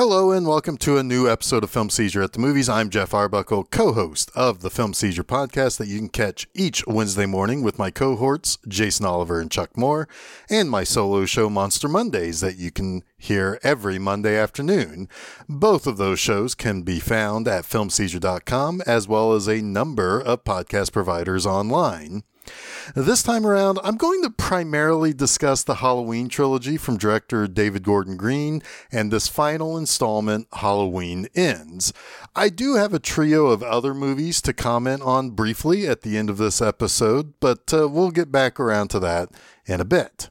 Hello and welcome to a new episode of Film Seizure at the Movies. I'm Jeff Arbuckle, co-host of the Film Seizure podcast that you can catch each Wednesday morning with my cohorts Jason Oliver and Chuck Moore, and my solo show Monster Mondays that you can hear every Monday afternoon. Both of those shows can be found at filmseizure.com as well as a number of podcast providers online. This time around, I'm going to primarily discuss the Halloween trilogy from director David Gordon Green and this final installment, Halloween Ends. I do have a trio of other movies to comment on briefly at the end of this episode, but uh, we'll get back around to that in a bit.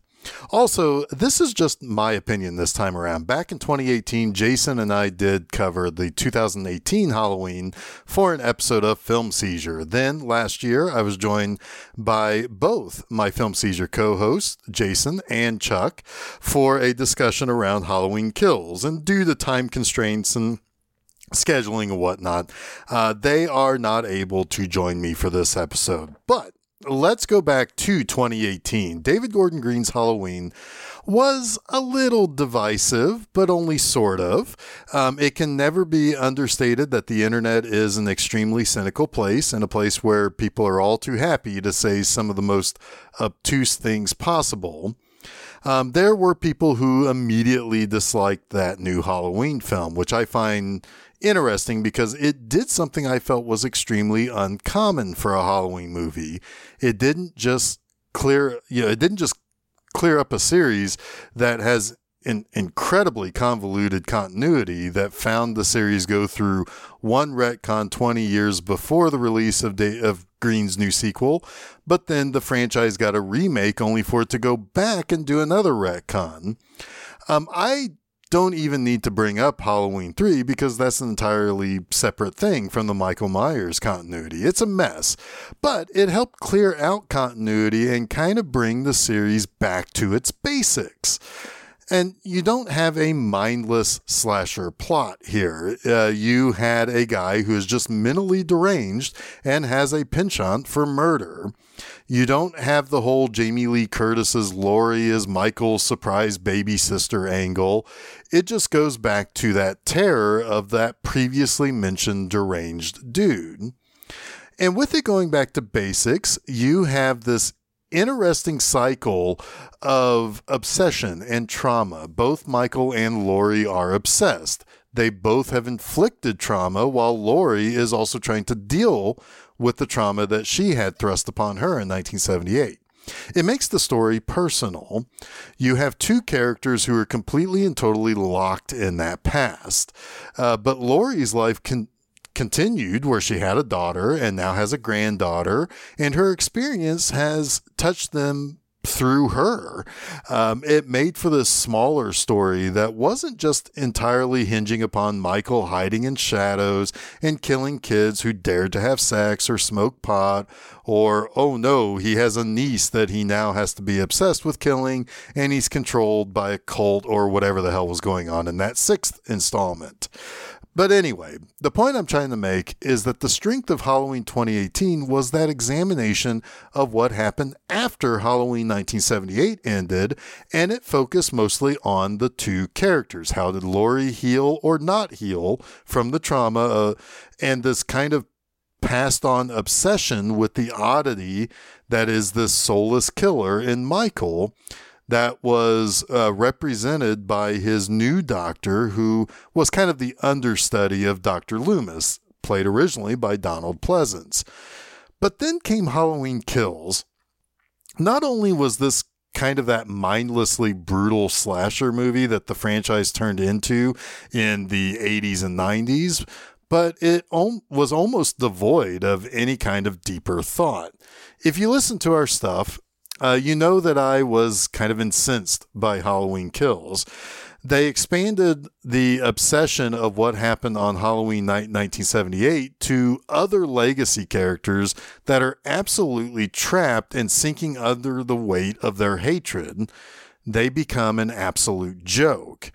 Also, this is just my opinion this time around. Back in 2018, Jason and I did cover the 2018 Halloween for an episode of Film Seizure. Then last year, I was joined by both my Film Seizure co hosts, Jason and Chuck, for a discussion around Halloween kills. And due to time constraints and scheduling and whatnot, uh, they are not able to join me for this episode. But let's go back to 2018. David Gordon Green's Halloween was a little divisive, but only sort of. Um, it can never be understated that the internet is an extremely cynical place and a place where people are all too happy to say some of the most obtuse things possible. Um, there were people who immediately disliked that new Halloween film, which I find interesting because it did something I felt was extremely uncommon for a Halloween movie. It didn't just clear, you know, it didn't just clear up a series that has an incredibly convoluted continuity that found the series go through one retcon 20 years before the release of, Day- of Green's new sequel, but then the franchise got a remake only for it to go back and do another retcon. Um, I don't even need to bring up Halloween 3 because that's an entirely separate thing from the Michael Myers continuity. It's a mess, but it helped clear out continuity and kind of bring the series back to its basics. And you don't have a mindless slasher plot here. Uh, you had a guy who is just mentally deranged and has a penchant for murder. You don't have the whole Jamie Lee Curtis's Laurie is Michael's surprise baby sister angle. It just goes back to that terror of that previously mentioned deranged dude. And with it going back to basics, you have this interesting cycle of obsession and trauma. Both Michael and Laurie are obsessed. They both have inflicted trauma while Laurie is also trying to deal with the trauma that she had thrust upon her in 1978. It makes the story personal. You have two characters who are completely and totally locked in that past. Uh, but Laurie's life can continued where she had a daughter and now has a granddaughter, and her experience has touched them through her. Um, it made for this smaller story that wasn't just entirely hinging upon Michael hiding in shadows and killing kids who dared to have sex or smoke pot, or, oh no, he has a niece that he now has to be obsessed with killing and he's controlled by a cult or whatever the hell was going on in that sixth installment. But anyway, the point I'm trying to make is that the strength of Halloween 2018 was that examination of what happened after Halloween 1978 ended, and it focused mostly on the two characters. How did Laurie heal or not heal from the trauma, uh, and this kind of passed on obsession with the oddity that is this soulless killer in Michael that was uh, represented by his new doctor, who was kind of the understudy of Dr. Loomis, played originally by Donald Pleasence. But then came Halloween Kills. Not only was this kind of that mindlessly brutal slasher movie that the franchise turned into in the 80s and 90s, but it was almost devoid of any kind of deeper thought. If you listen to our stuff, uh, you know that I was kind of incensed by Halloween Kills. They expanded the obsession of what happened on Halloween night 1978 to other legacy characters that are absolutely trapped and sinking under the weight of their hatred. They become an absolute joke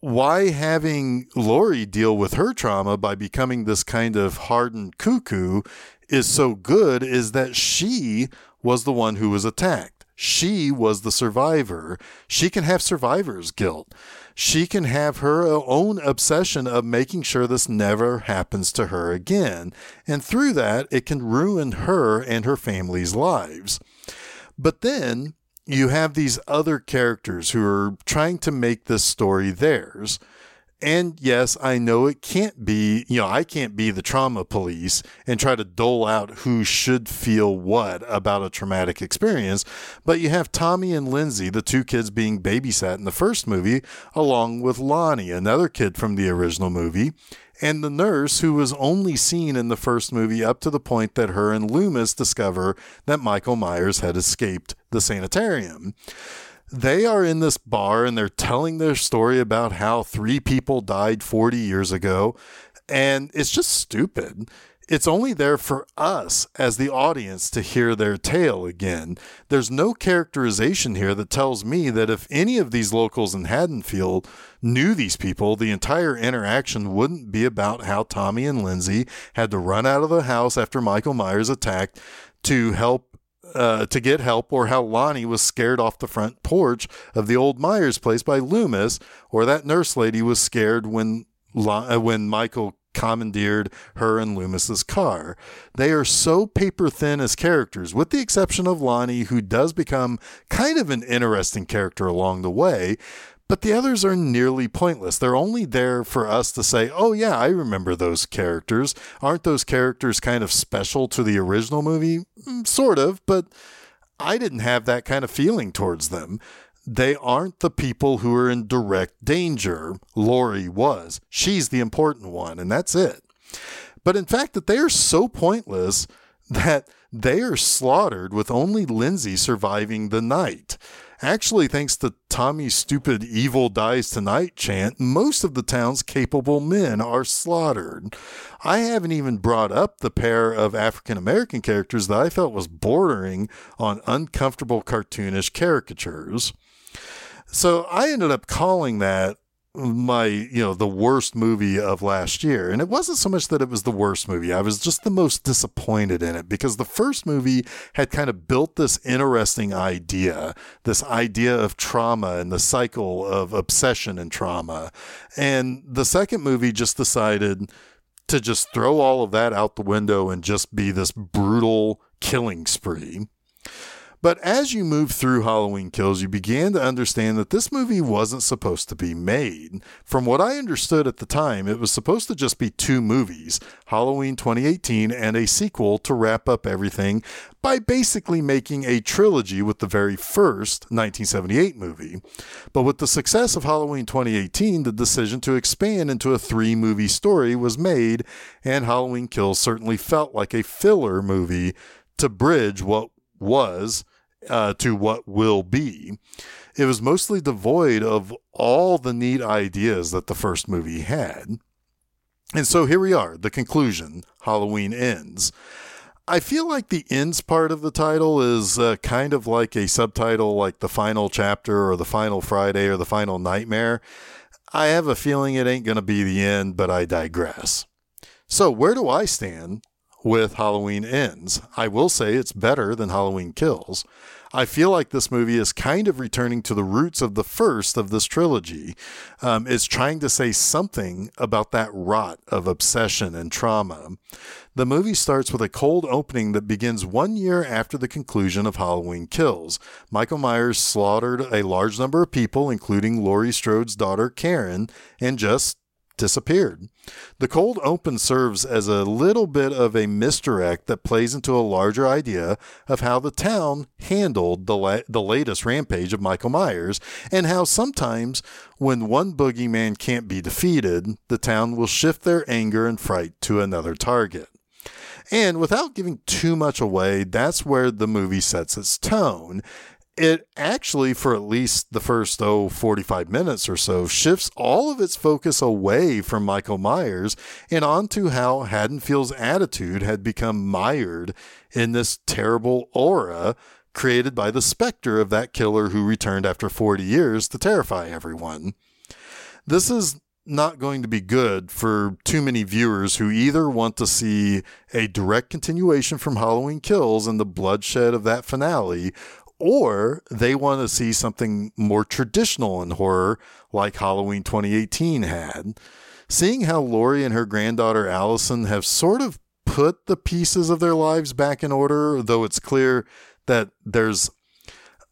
why having Laurie deal with her trauma by becoming this kind of hardened cuckoo is so good is that she was the one who was attacked. She was the survivor. She can have survivor's guilt. She can have her own obsession of making sure this never happens to her again. And through that, it can ruin her and her family's lives. But then you have these other characters who are trying to make this story theirs. And yes, I know it can't be, you know, I can't be the trauma police and try to dole out who should feel what about a traumatic experience. But you have Tommy and Lindsay, the two kids being babysat in the first movie, along with Lonnie, another kid from the original movie, and the nurse who was only seen in the first movie up to the point that her and Loomis discover that Michael Myers had escaped the sanitarium they are in this bar and they're telling their story about how three people died 40 years ago. And it's just stupid. It's only there for us as the audience to hear their tale again. There's no characterization here that tells me that if any of these locals in Haddonfield knew these people, the entire interaction wouldn't be about how Tommy and Lindsay had to run out of the house after Michael Myers attacked to help uh, to get help, or how Lonnie was scared off the front porch of the old Myers place by Loomis, or that nurse lady was scared when uh, when Michael commandeered her and Loomis's car. They are so paper thin as characters, with the exception of Lonnie, who does become kind of an interesting character along the way, but the others are nearly pointless. They're only there for us to say, oh, yeah, I remember those characters. Aren't those characters kind of special to the original movie? Mm, sort of, but I didn't have that kind of feeling towards them. They aren't the people who are in direct danger. Laurie was. She's the important one, and that's it. But in fact, that they are so pointless that they are slaughtered with only Lindsay surviving the night. Actually, thanks to Tommy's stupid evil dies tonight chant, most of the town's capable men are slaughtered. I haven't even brought up the pair of African American characters that I felt was bordering on uncomfortable cartoonish caricatures. So I ended up calling that my you know the worst movie of last year. And it wasn't so much that it was the worst movie. I was just the most disappointed in it because the first movie had kind of built this interesting idea this idea of trauma and the cycle of obsession and trauma. And the second movie just decided to just throw all of that out the window and just be this brutal killing spree but as you move through Halloween Kills, you began to understand that this movie wasn't supposed to be made. From what I understood at the time, it was supposed to just be two movies Halloween 2018 and a sequel to wrap up everything by basically making a trilogy with the very first 1978 movie. But with the success of Halloween 2018, the decision to expand into a three movie story was made, and Halloween Kills certainly felt like a filler movie to bridge what was uh, to what will be. It was mostly devoid of all the neat ideas that the first movie had. And so here we are, the conclusion Halloween ends. I feel like the ends part of the title is uh, kind of like a subtitle, like the final chapter or the final Friday or the final nightmare. I have a feeling it ain't going to be the end, but I digress. So, where do I stand with Halloween Ends. I will say it's better than Halloween Kills. I feel like this movie is kind of returning to the roots of the first of this trilogy. Um, it's trying to say something about that rot of obsession and trauma. The movie starts with a cold opening that begins one year after the conclusion of Halloween Kills. Michael Myers slaughtered a large number of people, including Laurie Strode's daughter Karen, and just disappeared. The cold open serves as a little bit of a misdirect that plays into a larger idea of how the town handled the, la- the latest rampage of Michael Myers, and how sometimes when one boogeyman can't be defeated, the town will shift their anger and fright to another target. And without giving too much away, that's where the movie sets its tone it actually, for at least the first, oh, 45 minutes or so, shifts all of its focus away from Michael Myers and onto how Haddonfield's attitude had become mired in this terrible aura created by the specter of that killer who returned after 40 years to terrify everyone. This is not going to be good for too many viewers who either want to see a direct continuation from Halloween Kills and the bloodshed of that finale, or they want to see something more traditional in horror like Halloween 2018 had. Seeing how Laurie and her granddaughter Allison have sort of put the pieces of their lives back in order, though it's clear that there's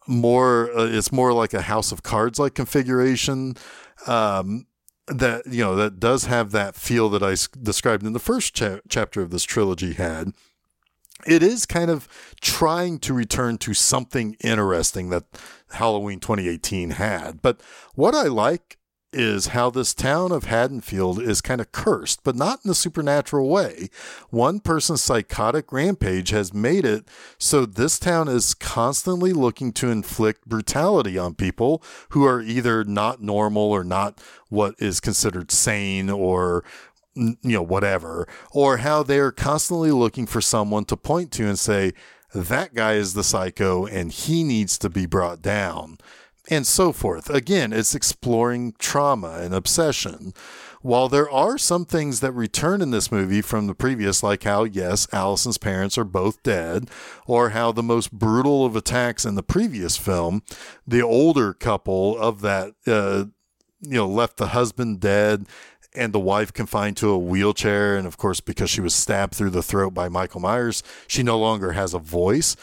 more, uh, it's more like a house of cards like configuration. Um, that you know that does have that feel that I described in the first cha- chapter of this trilogy had it is kind of trying to return to something interesting that Halloween 2018 had. But what I like is how this town of Haddonfield is kind of cursed, but not in a supernatural way. One person's psychotic rampage has made it so this town is constantly looking to inflict brutality on people who are either not normal or not what is considered sane or you know, whatever, or how they're constantly looking for someone to point to and say, that guy is the psycho and he needs to be brought down, and so forth. Again, it's exploring trauma and obsession. While there are some things that return in this movie from the previous, like how, yes, Allison's parents are both dead, or how the most brutal of attacks in the previous film, the older couple of that, uh, you know, left the husband dead and the wife confined to a wheelchair. And of course, because she was stabbed through the throat by Michael Myers, she no longer has a voice.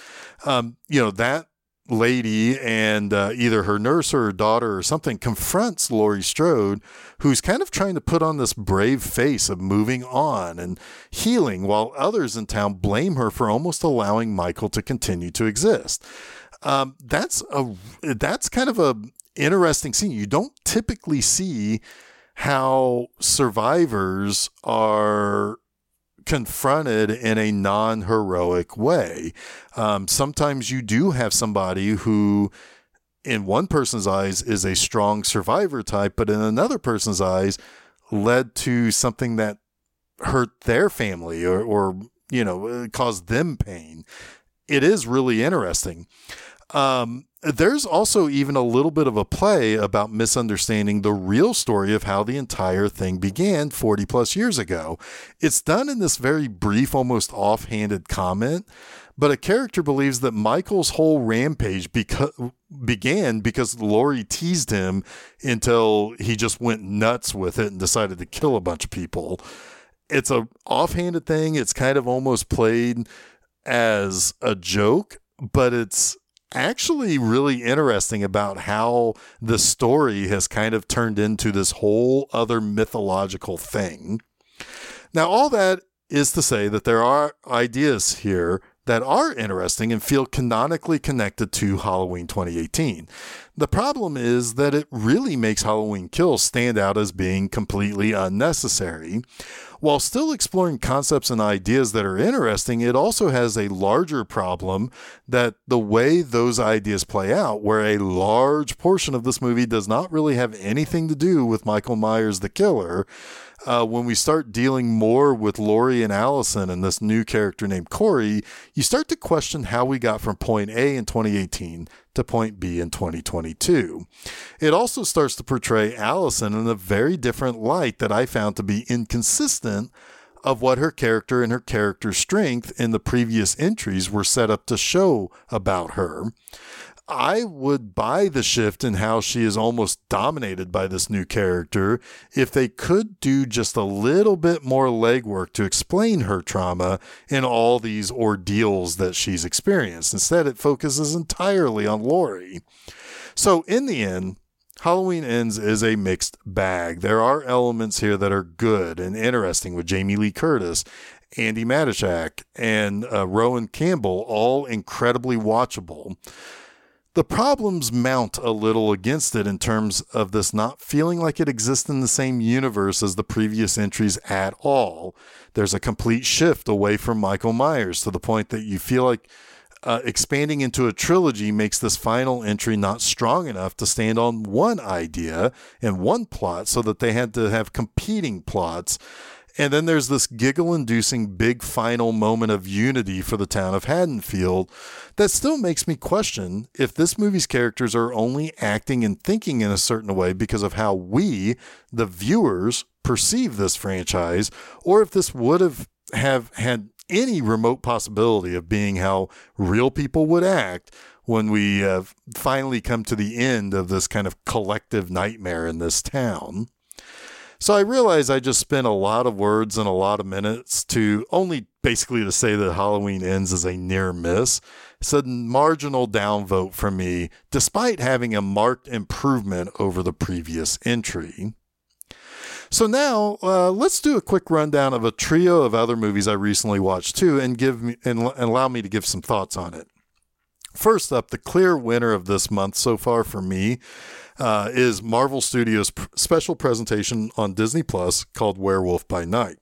Um, you know, that lady and uh, either her nurse or her daughter or something confronts Laurie Strode, who's kind of trying to put on this brave face of moving on and healing, while others in town blame her for almost allowing Michael to continue to exist. Um, that's a that's kind of a interesting scene. You don't typically see how survivors are confronted in a non heroic way. Um, sometimes you do have somebody who, in one person's eyes, is a strong survivor type, but in another person's eyes, led to something that hurt their family or, or you know, caused them pain. It is really interesting. Um, there's also even a little bit of a play about misunderstanding the real story of how the entire thing began 40 plus years ago. It's done in this very brief, almost offhanded comment, but a character believes that Michael's whole rampage beca- began because Laurie teased him until he just went nuts with it and decided to kill a bunch of people. It's a offhanded thing. It's kind of almost played as a joke, but it's actually really interesting about how the story has kind of turned into this whole other mythological thing. Now, all that is to say that there are ideas here that are interesting and feel canonically connected to Halloween 2018. The problem is that it really makes Halloween Kills stand out as being completely unnecessary. While still exploring concepts and ideas that are interesting, it also has a larger problem that the way those ideas play out, where a large portion of this movie does not really have anything to do with Michael Myers the killer, uh, when we start dealing more with Laurie and Allison and this new character named Corey, you start to question how we got from point A in 2018 to point B in 2022. It also starts to portray Allison in a very different light that I found to be inconsistent of what her character and her character's strength in the previous entries were set up to show about her. I would buy the shift in how she is almost dominated by this new character if they could do just a little bit more legwork to explain her trauma in all these ordeals that she's experienced. Instead, it focuses entirely on Laurie. So, in the end, Halloween Ends is a mixed bag. There are elements here that are good and interesting with Jamie Lee Curtis, Andi Matichak, and uh, Rohan Campbell, all incredibly watchable. The problems mount a little against it in terms of this not feeling like it exists in the same universe as the previous entries at all. There's a complete shift away from Michael Myers to the point that you feel like uh, expanding into a trilogy makes this final entry not strong enough to stand on one idea and one plot, so that they had to have competing plots and then there's this giggle inducing big final moment of unity for the town of Haddonfield that still makes me question if this movie's characters are only acting and thinking in a certain way because of how we, the viewers, perceive this franchise, or if this would have, have had any remote possibility of being how real people would act when we have finally come to the end of this kind of collective nightmare in this town. So I realize I just spent a lot of words and a lot of minutes to only basically to say that Halloween ends as a near miss. It's a marginal downvote for me, despite having a marked improvement over the previous entry. So now uh, let's do a quick rundown of a trio of other movies I recently watched too, and give me and, and allow me to give some thoughts on it. First up, the clear winner of this month so far for me uh, is Marvel Studios' special presentation on Disney Plus called Werewolf by Night.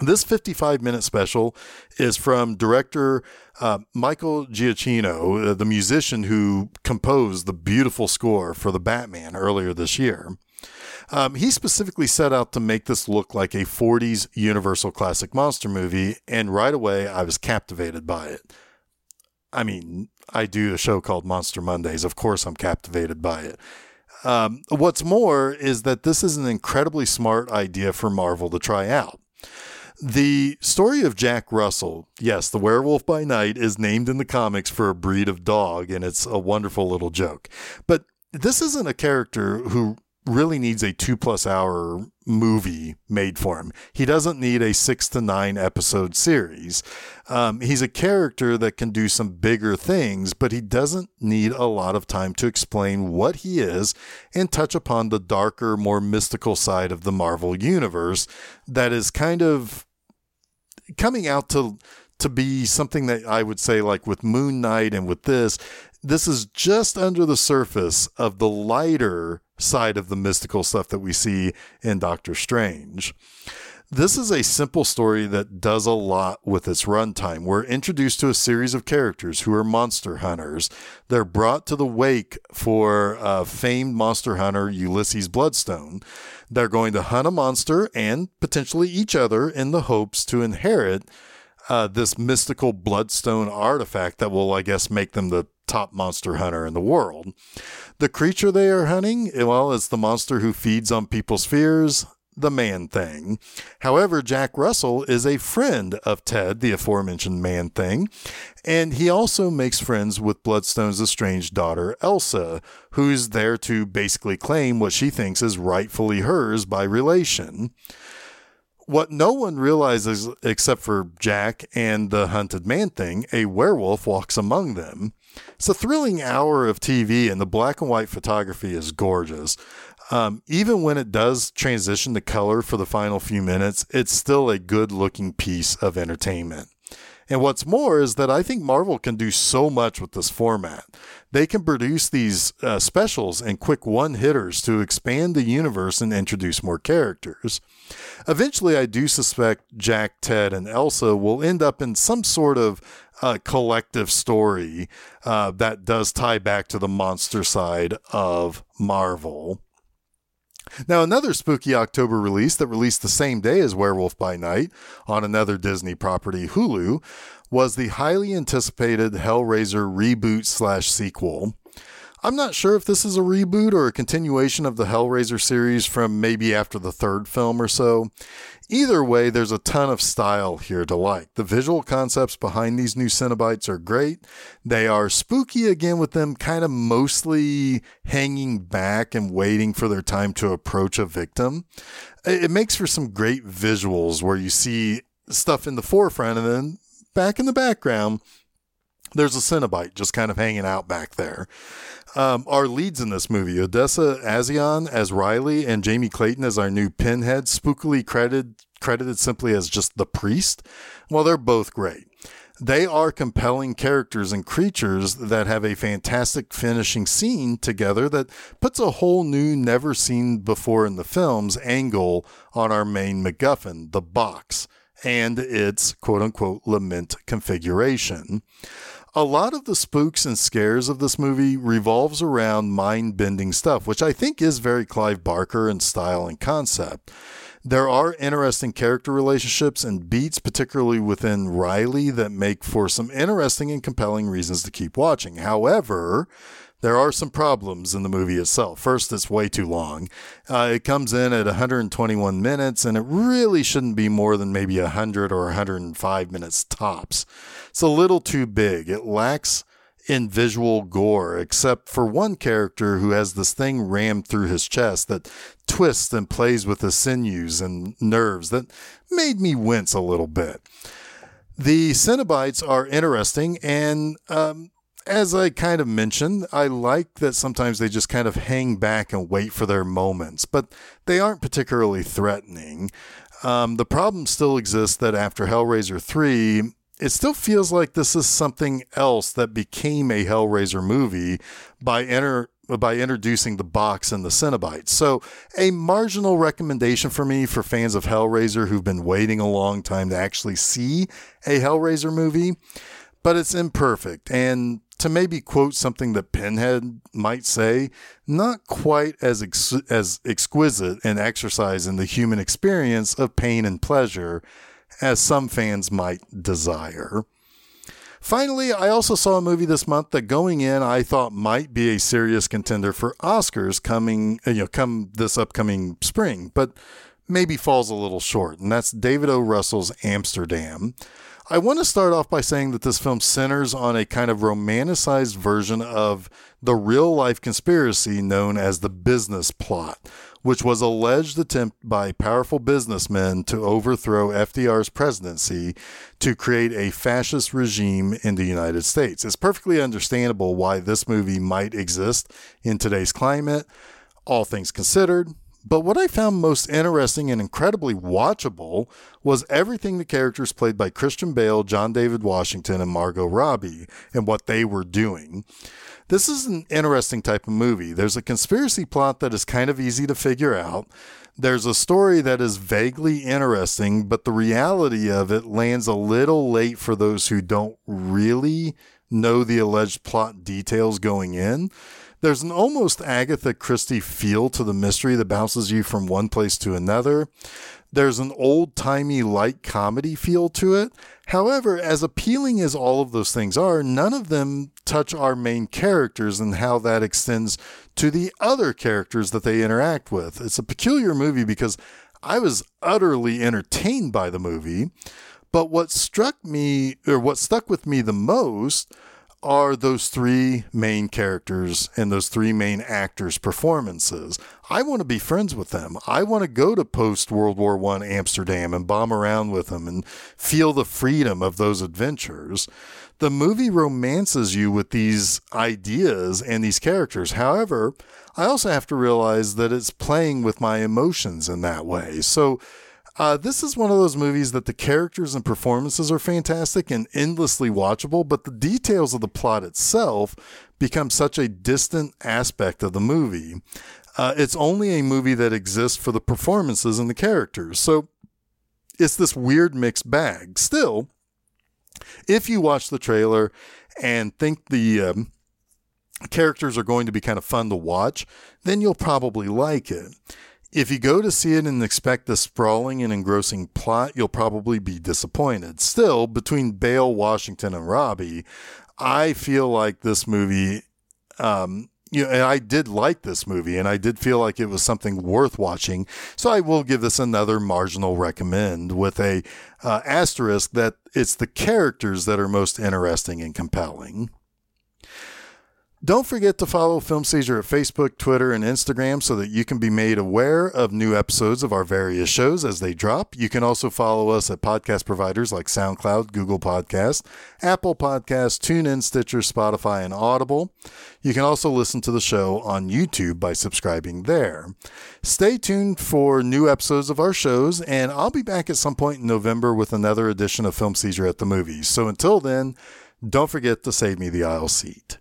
This 55 minute special is from director uh, Michael Giacchino, uh, the musician who composed the beautiful score for the Batman earlier this year. Um, he specifically set out to make this look like a 40s Universal classic monster movie, and right away I was captivated by it. I mean, I do a show called Monster Mondays. Of course, I'm captivated by it. Um, what's more is that this is an incredibly smart idea for Marvel to try out. The story of Jack Russell, yes, the werewolf by night, is named in the comics for a breed of dog, and it's a wonderful little joke. But this isn't a character who really needs a two plus hour movie made for him. He doesn't need a six to nine episode series. Um, he's a character that can do some bigger things, but he doesn't need a lot of time to explain what he is and touch upon the darker, more mystical side of the Marvel universe that is kind of coming out to to be something that I would say like with Moon Knight and with this this is just under the surface of the lighter side of the mystical stuff that we see in Doctor Strange. This is a simple story that does a lot with its runtime. We're introduced to a series of characters who are monster hunters. They're brought to the wake for uh, famed monster hunter Ulysses Bloodstone. They're going to hunt a monster and potentially each other in the hopes to inherit uh, this mystical bloodstone artifact that will, I guess, make them the top monster hunter in the world. The creature they are hunting, well, it's the monster who feeds on people's fears, the man thing. However, Jack Russell is a friend of Ted, the aforementioned man thing, and he also makes friends with Bloodstone's estranged daughter, Elsa, who's there to basically claim what she thinks is rightfully hers by relation. What no one realizes except for Jack and the hunted man thing, a werewolf walks among them. It's a thrilling hour of TV, and the black and white photography is gorgeous. Um, even when it does transition to color for the final few minutes, it's still a good looking piece of entertainment. And what's more is that I think Marvel can do so much with this format. They can produce these uh, specials and quick one hitters to expand the universe and introduce more characters. Eventually, I do suspect Jack, Ted, and Elsa will end up in some sort of uh, collective story uh, that does tie back to the monster side of Marvel. Now, another spooky October release that released the same day as Werewolf by Night on another Disney property, Hulu, was the highly anticipated Hellraiser reboot slash sequel. I'm not sure if this is a reboot or a continuation of the Hellraiser series from maybe after the third film or so. Either way, there's a ton of style here to like. The visual concepts behind these new Cenobites are great. They are spooky again with them kind of mostly hanging back and waiting for their time to approach a victim. It makes for some great visuals where you see stuff in the forefront and then back in the background, there's a Cenobite just kind of hanging out back there. Um, our leads in this movie, Odessa A'zion as Riley and Jamie Clayton as our new Pinhead, spookily credited credited simply as just the priest. Well, they're both great. They are compelling characters and creatures that have a fantastic finishing scene together that puts a whole new, never seen before in the films angle on our main MacGuffin, the box, and its quote unquote lament configuration. A lot of the spooks and scares of this movie revolves around mind bending stuff, which I think is very Clive Barker in style and concept. There are interesting character relationships and beats, particularly within Riley, that make for some interesting and compelling reasons to keep watching. However, there are some problems in the movie itself. First, it's way too long. Uh, it comes in at 121 minutes, and it really shouldn't be more than maybe 100 or 105 minutes tops. It's a little too big. It lacks in visual gore, except for one character who has this thing rammed through his chest that twists and plays with the sinews and nerves that made me wince a little bit. The Cenobites are interesting, and um, as I kind of mentioned, I like that sometimes they just kind of hang back and wait for their moments, but they aren't particularly threatening. Um, the problem still exists that after Hellraiser 3, it still feels like this is something else that became a Hellraiser movie by enter by introducing the box and the Cenobites. So, a marginal recommendation for me for fans of Hellraiser who've been waiting a long time to actually see a Hellraiser movie, but it's imperfect. And to maybe quote something that Pinhead might say, not quite as ex- as exquisite an exercise in the human experience of pain and pleasure as some fans might desire. Finally, I also saw a movie this month that going in I thought might be a serious contender for Oscars coming, you know, come this upcoming spring, but maybe falls a little short, and that's David O. Russell's Amsterdam. I want to start off by saying that this film centers on a kind of romanticized version of the real life conspiracy known as the business plot, which was alleged attempt by powerful businessmen to overthrow FDR's presidency to create a fascist regime in the United States. It's perfectly understandable why this movie might exist in today's climate, all things considered. But what I found most interesting and incredibly watchable was everything the characters played by Christian Bale, John David Washington, and Margot Robbie and what they were doing. This is an interesting type of movie. There's a conspiracy plot that is kind of easy to figure out. There's a story that is vaguely interesting, but the reality of it lands a little late for those who don't really know the alleged plot details going in. There's an almost Agatha Christie feel to the mystery that bounces you from one place to another. There's an old timey light comedy feel to it. However, as appealing as all of those things are, none of them touch our main characters and how that extends to the other characters that they interact with. It's a peculiar movie because I was utterly entertained by the movie. But what struck me, or what stuck with me the most, are those three main characters and those three main actors' performances. I want to be friends with them. I want to go to post World War One Amsterdam and bomb around with them and feel the freedom of those adventures. The movie romances you with these ideas and these characters. However, I also have to realize that it's playing with my emotions in that way. So uh, this is one of those movies that the characters and performances are fantastic and endlessly watchable, but the details of the plot itself become such a distant aspect of the movie. Uh, it's only a movie that exists for the performances and the characters. So it's this weird mixed bag. Still, if you watch the trailer and think the um, characters are going to be kind of fun to watch, then you'll probably like it. If you go to see it and expect the sprawling and engrossing plot, you'll probably be disappointed. Still, between Bale, Washington, and Robbie, I feel like this movie, um, you know, and I did like this movie and I did feel like it was something worth watching. So I will give this another marginal recommend with a uh, asterisk that it's the characters that are most interesting and compelling. Don't forget to follow Film Seizure at Facebook, Twitter, and Instagram so that you can be made aware of new episodes of our various shows as they drop. You can also follow us at podcast providers like SoundCloud, Google Podcast, Apple Podcast, TuneIn, Stitcher, Spotify, and Audible. You can also listen to the show on YouTube by subscribing there. Stay tuned for new episodes of our shows, and I'll be back at some point in November with another edition of Film Seizure at the Movies. So until then, don't forget to save me the aisle seat.